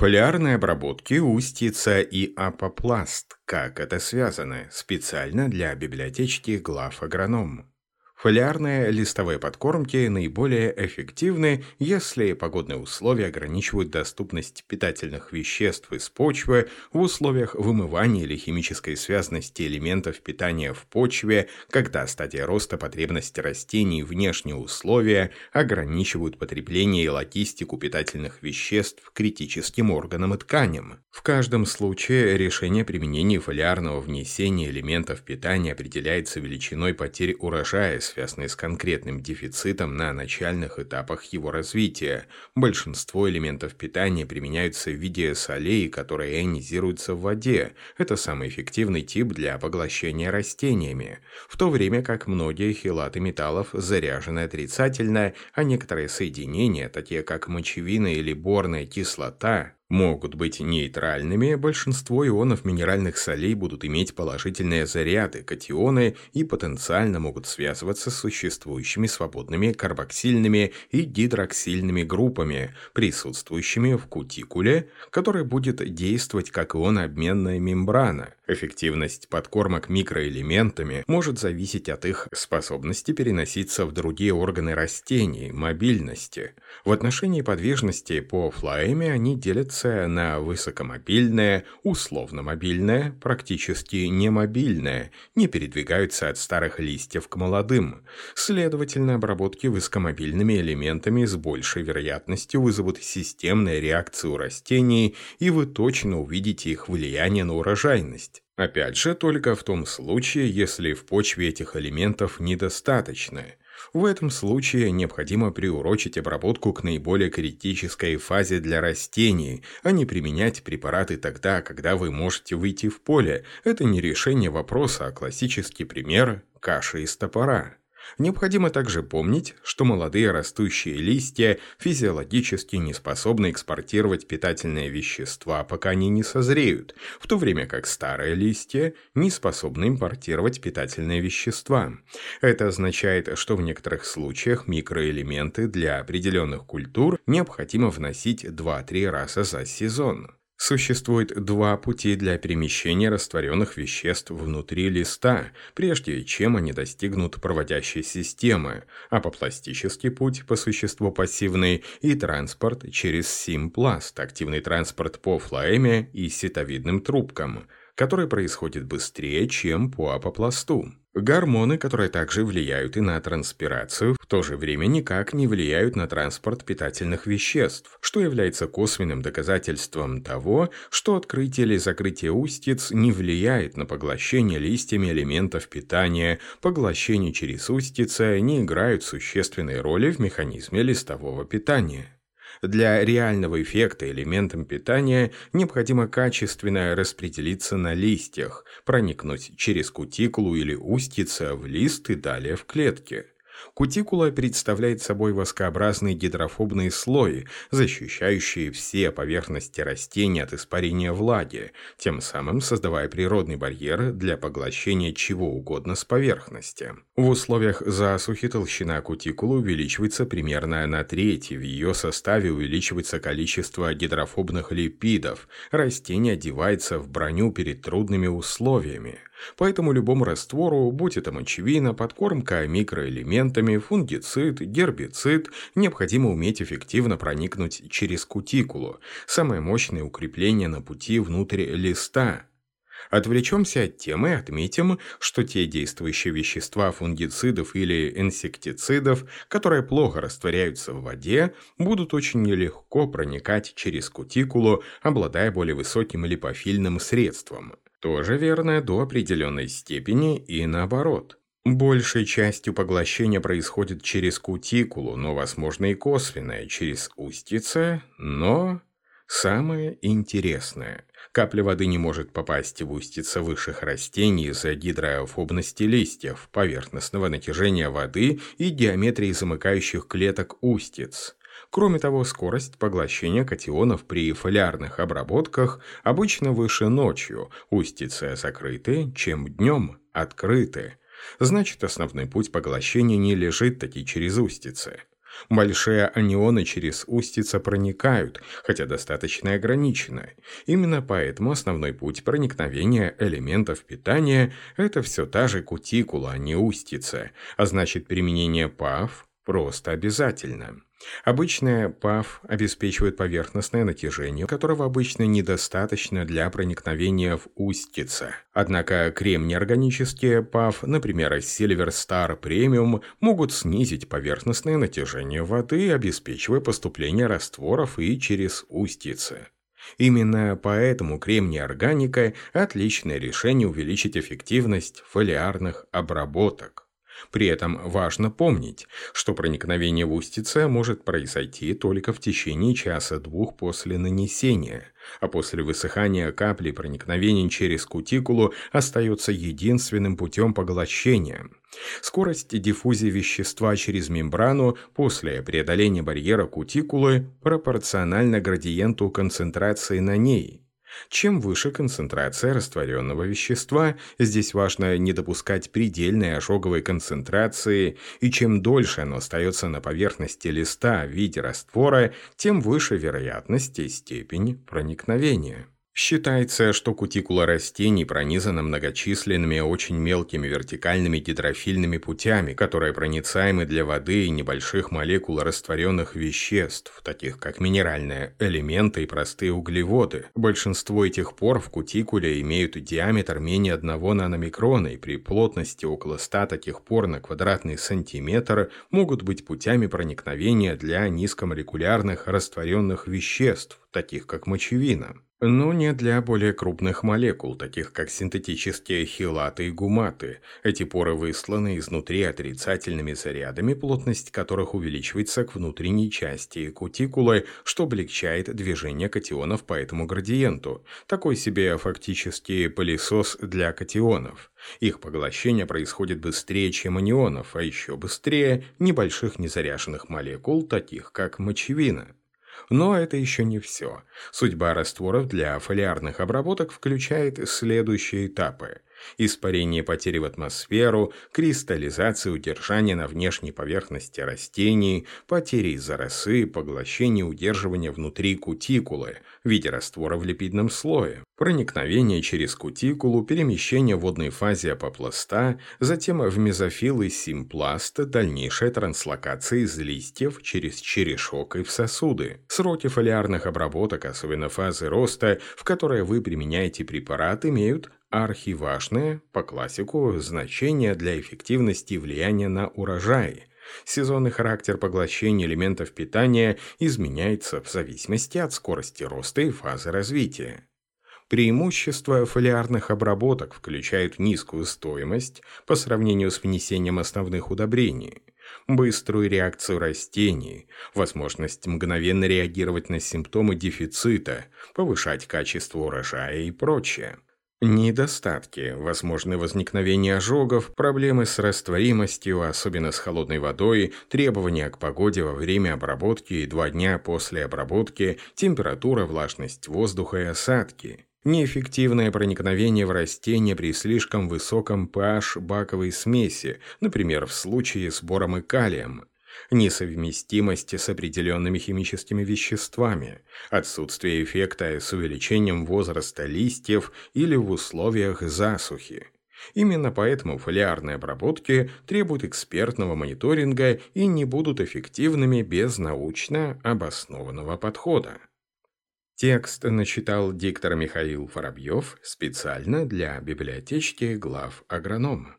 Фолиарные обработки, устьица и апопласт. Как это связано? Специально для библиотечки глав агроном. Фолиарные листовые подкормки наиболее эффективны, если погодные условия ограничивают доступность питательных веществ из почвы в условиях вымывания или химической связности элементов питания в почве, когда стадия роста потребности растений и внешние условия ограничивают потребление и логистику питательных веществ критическим органам и тканям. В каждом случае решение применения фолиарного внесения элементов питания определяется величиной потери урожая связанные с конкретным дефицитом на начальных этапах его развития. Большинство элементов питания применяются в виде солей, которые ионизируются в воде. Это самый эффективный тип для поглощения растениями. В то время как многие хилаты металлов заряжены отрицательно, а некоторые соединения, такие как мочевина или борная кислота, могут быть нейтральными, большинство ионов минеральных солей будут иметь положительные заряды, катионы и потенциально могут связываться с существующими свободными карбоксильными и гидроксильными группами, присутствующими в кутикуле, которая будет действовать как ионообменная мембрана. Эффективность подкормок микроэлементами может зависеть от их способности переноситься в другие органы растений, мобильности. В отношении подвижности по флоэме они делятся на высокомобильное, условно-мобильное, практически немобильное, не передвигаются от старых листьев к молодым. Следовательно, обработки высокомобильными элементами с большей вероятностью вызовут системные реакции у растений, и вы точно увидите их влияние на урожайность. Опять же, только в том случае, если в почве этих элементов недостаточно. В этом случае необходимо приурочить обработку к наиболее критической фазе для растений, а не применять препараты тогда, когда вы можете выйти в поле. Это не решение вопроса, а классический пример – каши из топора. Необходимо также помнить, что молодые растущие листья физиологически не способны экспортировать питательные вещества, пока они не созреют, в то время как старые листья не способны импортировать питательные вещества. Это означает, что в некоторых случаях микроэлементы для определенных культур необходимо вносить 2-3 раза за сезон. Существует два пути для перемещения растворенных веществ внутри листа, прежде чем они достигнут проводящей системы, апопластический путь, по существу пассивный, и транспорт через симпласт, активный транспорт по флоэме и сетовидным трубкам, который происходит быстрее, чем по апопласту. Гормоны, которые также влияют и на транспирацию, в то же время никак не влияют на транспорт питательных веществ, что является косвенным доказательством того, что открытие или закрытие устиц не влияет на поглощение листьями элементов питания, поглощение через устицы не играют существенной роли в механизме листового питания. Для реального эффекта элементам питания необходимо качественно распределиться на листьях, проникнуть через кутикулу или устица в лист и далее в клетки. Кутикула представляет собой воскообразный гидрофобный слой, защищающий все поверхности растений от испарения влаги, тем самым создавая природный барьер для поглощения чего угодно с поверхности. В условиях засухи толщина кутикулы увеличивается примерно на треть, в ее составе увеличивается количество гидрофобных липидов, растение одевается в броню перед трудными условиями. Поэтому любому раствору, будь это мочевина, подкормка микроэлементами, фунгицид, гербицид, необходимо уметь эффективно проникнуть через кутикулу, самое мощное укрепление на пути внутрь листа. Отвлечемся от темы и отметим, что те действующие вещества фунгицидов или инсектицидов, которые плохо растворяются в воде, будут очень нелегко проникать через кутикулу, обладая более высоким липофильным средством. Тоже верно до определенной степени и наоборот. Большей частью поглощения происходит через кутикулу, но, возможно, и косвенное, через устице, но... Самое интересное. Капля воды не может попасть в устице высших растений из-за гидрофобности листьев, поверхностного натяжения воды и геометрии замыкающих клеток устиц. Кроме того, скорость поглощения катионов при фолиарных обработках обычно выше ночью, устицы закрыты, чем днем открыты. Значит, основной путь поглощения не лежит таки через устицы. Большие анионы через устица проникают, хотя достаточно ограниченно. Именно поэтому основной путь проникновения элементов питания – это все та же кутикула, а не устица, а значит применение ПАВ просто обязательно. Обычная ПАВ обеспечивает поверхностное натяжение, которого обычно недостаточно для проникновения в устица. Однако кремнеорганические ПАВ, например, Silver Star Premium, могут снизить поверхностное натяжение воды, обеспечивая поступление растворов и через устицы. Именно поэтому кремний-органика – отличное решение увеличить эффективность фолиарных обработок. При этом важно помнить, что проникновение в устице может произойти только в течение часа-двух после нанесения, а после высыхания капли проникновение через кутикулу остается единственным путем поглощения. Скорость диффузии вещества через мембрану после преодоления барьера кутикулы пропорциональна градиенту концентрации на ней – чем выше концентрация растворенного вещества, здесь важно не допускать предельной ожоговой концентрации, и чем дольше оно остается на поверхности листа в виде раствора, тем выше вероятность и степень проникновения. Считается, что кутикула растений пронизана многочисленными очень мелкими вертикальными гидрофильными путями, которые проницаемы для воды и небольших молекул растворенных веществ, таких как минеральные элементы и простые углеводы. Большинство этих пор в кутикуле имеют диаметр менее 1 наномикрона и при плотности около 100 таких пор на квадратный сантиметр могут быть путями проникновения для низкомолекулярных растворенных веществ, таких как мочевина но не для более крупных молекул, таких как синтетические хилаты и гуматы. Эти поры высланы изнутри отрицательными зарядами, плотность которых увеличивается к внутренней части кутикулы, что облегчает движение катионов по этому градиенту. Такой себе фактически пылесос для катионов. Их поглощение происходит быстрее, чем анионов, а еще быстрее небольших незаряженных молекул, таких как мочевина. Но это еще не все. Судьба растворов для фолиарных обработок включает следующие этапы. Испарение потери в атмосферу, кристаллизация удержания на внешней поверхности растений, потери из-за росы, поглощение удерживания внутри кутикулы в виде раствора в липидном слое, проникновение через кутикулу, перемещение водной фазе апопласта, затем в мезофил и симпласт, дальнейшая транслокация из листьев через черешок и в сосуды. Сроки фолиарных обработок, особенно фазы роста, в которые вы применяете препарат, имеют архиважное, по классику, значение для эффективности влияния на урожай. Сезонный характер поглощения элементов питания изменяется в зависимости от скорости роста и фазы развития. Преимущества фолиарных обработок включают низкую стоимость по сравнению с внесением основных удобрений, быструю реакцию растений, возможность мгновенно реагировать на симптомы дефицита, повышать качество урожая и прочее. Недостатки, возможны возникновение ожогов, проблемы с растворимостью, особенно с холодной водой, требования к погоде во время обработки и два дня после обработки, температура, влажность воздуха и осадки. Неэффективное проникновение в растение при слишком высоком pH баковой смеси, например, в случае с бором и калием, несовместимости с определенными химическими веществами, отсутствие эффекта с увеличением возраста листьев или в условиях засухи. Именно поэтому фолиарные обработки требуют экспертного мониторинга и не будут эффективными без научно обоснованного подхода. Текст начитал диктор Михаил Воробьев специально для библиотечки глав агронома.